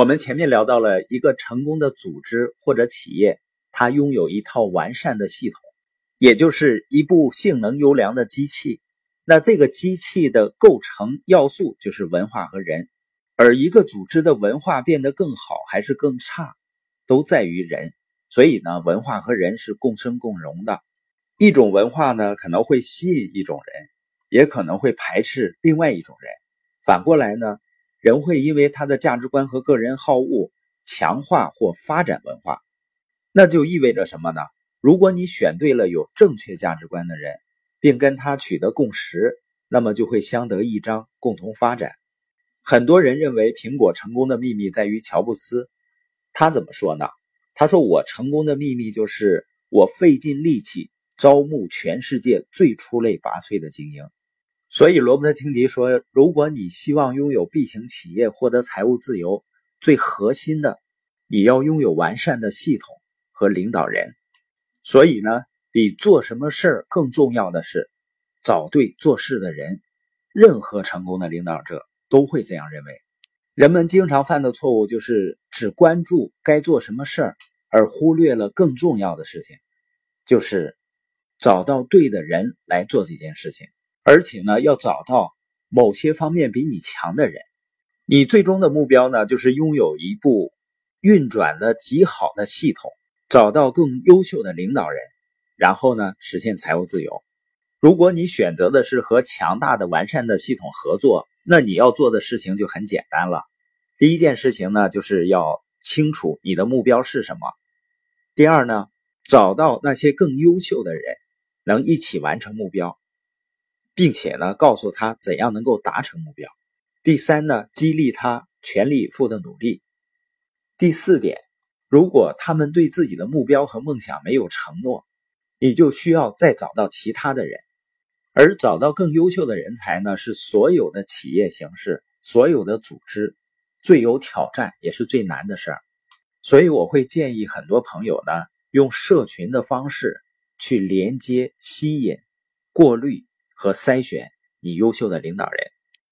我们前面聊到了一个成功的组织或者企业，它拥有一套完善的系统，也就是一部性能优良的机器。那这个机器的构成要素就是文化和人，而一个组织的文化变得更好还是更差，都在于人。所以呢，文化和人是共生共荣的。一种文化呢，可能会吸引一种人，也可能会排斥另外一种人。反过来呢？人会因为他的价值观和个人好恶强化或发展文化，那就意味着什么呢？如果你选对了有正确价值观的人，并跟他取得共识，那么就会相得益彰，共同发展。很多人认为苹果成功的秘密在于乔布斯，他怎么说呢？他说：“我成功的秘密就是我费尽力气招募全世界最出类拔萃的精英。”所以，罗伯特·清崎说：“如果你希望拥有 B 型企业，获得财务自由，最核心的，你要拥有完善的系统和领导人。所以呢，比做什么事儿更重要的是找对做事的人。任何成功的领导者都会这样认为。人们经常犯的错误就是只关注该做什么事儿，而忽略了更重要的事情，就是找到对的人来做这件事情。”而且呢，要找到某些方面比你强的人。你最终的目标呢，就是拥有一部运转的极好的系统，找到更优秀的领导人，然后呢，实现财务自由。如果你选择的是和强大的、完善的系统合作，那你要做的事情就很简单了。第一件事情呢，就是要清楚你的目标是什么。第二呢，找到那些更优秀的人，能一起完成目标。并且呢，告诉他怎样能够达成目标。第三呢，激励他全力以赴的努力。第四点，如果他们对自己的目标和梦想没有承诺，你就需要再找到其他的人。而找到更优秀的人才呢，是所有的企业形式、所有的组织最有挑战也是最难的事儿。所以我会建议很多朋友呢，用社群的方式去连接、吸引、过滤。和筛选你优秀的领导人。